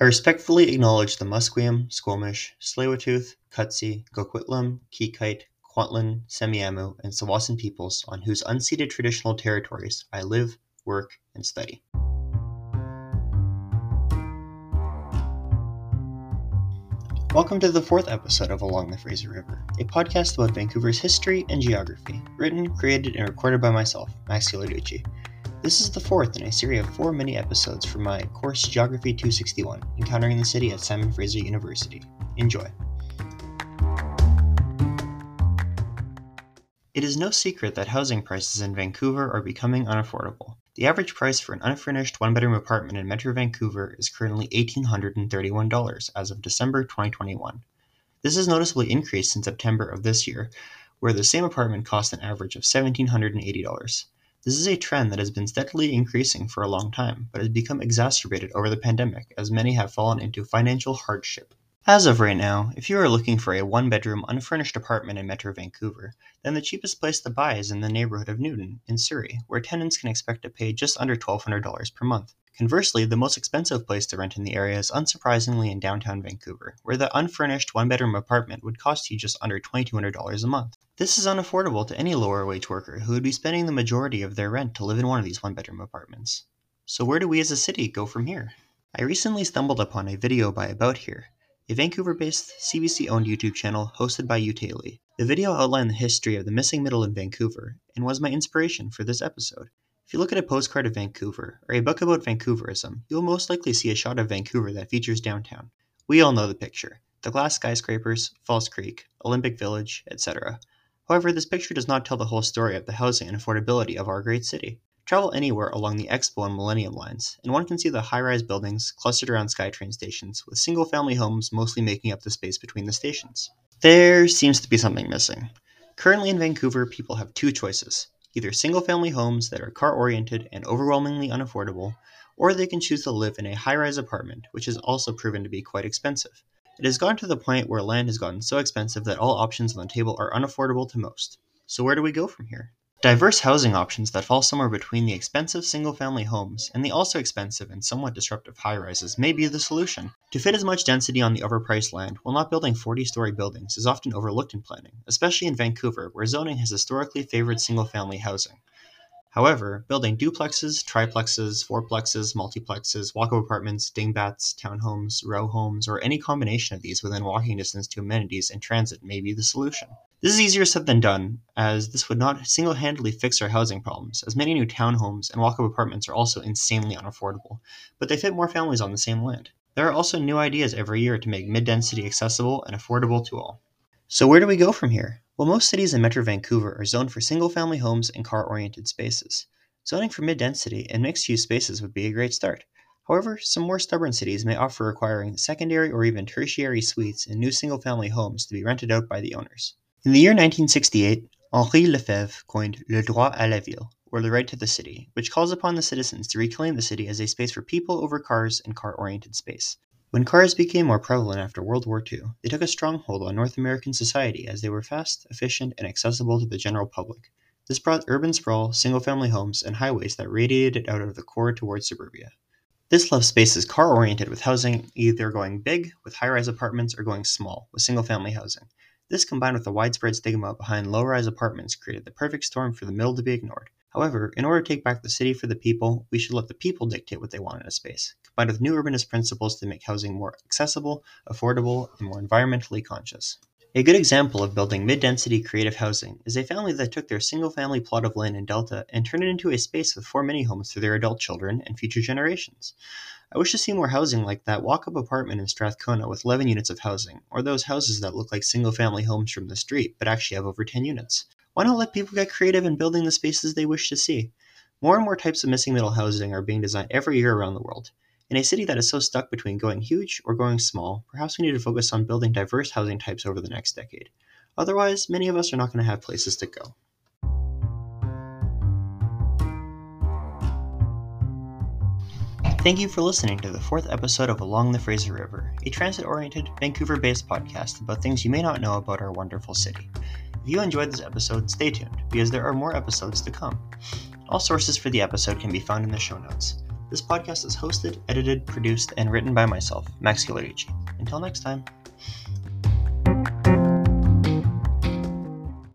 I respectfully acknowledge the Musqueam, Squamish, Tsleil-Waututh, Katzie, Coquitlam, Qayqayt, Kwantlen, Semiahmoo, and Tsawwassen peoples on whose unceded traditional territories I live, work, and study. Welcome to the fourth episode of Along the Fraser River, a podcast about Vancouver's history and geography, written, created, and recorded by myself, Max Gilarducci. This is the fourth in a series of four mini episodes from my course Geography 261, Encountering the City at Simon Fraser University. Enjoy. It is no secret that housing prices in Vancouver are becoming unaffordable. The average price for an unfurnished one bedroom apartment in Metro Vancouver is currently $1,831 as of December 2021. This has noticeably increased since September of this year, where the same apartment cost an average of $1,780. This is a trend that has been steadily increasing for a long time, but has become exacerbated over the pandemic as many have fallen into financial hardship. As of right now, if you are looking for a one bedroom unfurnished apartment in Metro Vancouver, then the cheapest place to buy is in the neighborhood of Newton, in Surrey, where tenants can expect to pay just under $1,200 per month. Conversely, the most expensive place to rent in the area is unsurprisingly in downtown Vancouver, where the unfurnished one bedroom apartment would cost you just under $2,200 a month. This is unaffordable to any lower wage worker who would be spending the majority of their rent to live in one of these one bedroom apartments. So, where do we as a city go from here? I recently stumbled upon a video by About Here a Vancouver-based CBC-owned YouTube channel hosted by Uytae Lee. The video outlined the history of the missing middle in Vancouver and was my inspiration for this episode. If you look at a postcard of Vancouver or a book about Vancouverism, you will most likely see a shot of Vancouver that features downtown. We all know the picture the glass skyscrapers, False Creek, Olympic Village, etc. However, this picture does not tell the whole story of the housing and affordability of our great city. Travel anywhere along the Expo and Millennium lines, and one can see the high rise buildings clustered around SkyTrain stations, with single family homes mostly making up the space between the stations. There seems to be something missing. Currently in Vancouver, people have two choices either single family homes that are car oriented and overwhelmingly unaffordable, or they can choose to live in a high rise apartment, which has also proven to be quite expensive. It has gotten to the point where land has gotten so expensive that all options on the table are unaffordable to most. So, where do we go from here? Diverse housing options that fall somewhere between the expensive single family homes and the also expensive and somewhat disruptive high rises may be the solution. To fit as much density on the overpriced land while not building 40 story buildings is often overlooked in planning, especially in Vancouver, where zoning has historically favored single family housing. However, building duplexes, triplexes, fourplexes, multiplexes, walk-up apartments, dingbats, townhomes, row homes, or any combination of these within walking distance to amenities and transit may be the solution. This is easier said than done, as this would not single handedly fix our housing problems, as many new townhomes and walk up apartments are also insanely unaffordable, but they fit more families on the same land. There are also new ideas every year to make mid density accessible and affordable to all. So, where do we go from here? Well, most cities in Metro Vancouver are zoned for single family homes and car oriented spaces. Zoning for mid density and mixed use spaces would be a great start. However, some more stubborn cities may offer requiring secondary or even tertiary suites in new single family homes to be rented out by the owners. In the year 1968, Henri Lefebvre coined le droit à la ville, or the right to the city, which calls upon the citizens to reclaim the city as a space for people over cars and car oriented space. When cars became more prevalent after World War II, they took a stronghold on North American society as they were fast, efficient, and accessible to the general public. This brought urban sprawl, single family homes, and highways that radiated out of the core towards suburbia. This left spaces car oriented with housing either going big with high rise apartments or going small with single family housing. This combined with the widespread stigma behind low-rise apartments created the perfect storm for the middle to be ignored. However, in order to take back the city for the people, we should let the people dictate what they want in a space, combined with new urbanist principles to make housing more accessible, affordable, and more environmentally conscious. A good example of building mid density creative housing is a family that took their single family plot of land in Delta and turned it into a space with four mini homes for their adult children and future generations. I wish to see more housing like that walk up apartment in Strathcona with 11 units of housing, or those houses that look like single family homes from the street but actually have over 10 units. Why not let people get creative in building the spaces they wish to see? More and more types of missing middle housing are being designed every year around the world. In a city that is so stuck between going huge or going small, perhaps we need to focus on building diverse housing types over the next decade. Otherwise, many of us are not going to have places to go. Thank you for listening to the fourth episode of Along the Fraser River, a transit oriented, Vancouver based podcast about things you may not know about our wonderful city. If you enjoyed this episode, stay tuned, because there are more episodes to come. All sources for the episode can be found in the show notes. This podcast is hosted, edited, produced, and written by myself, Max Gilarducci. Until next time.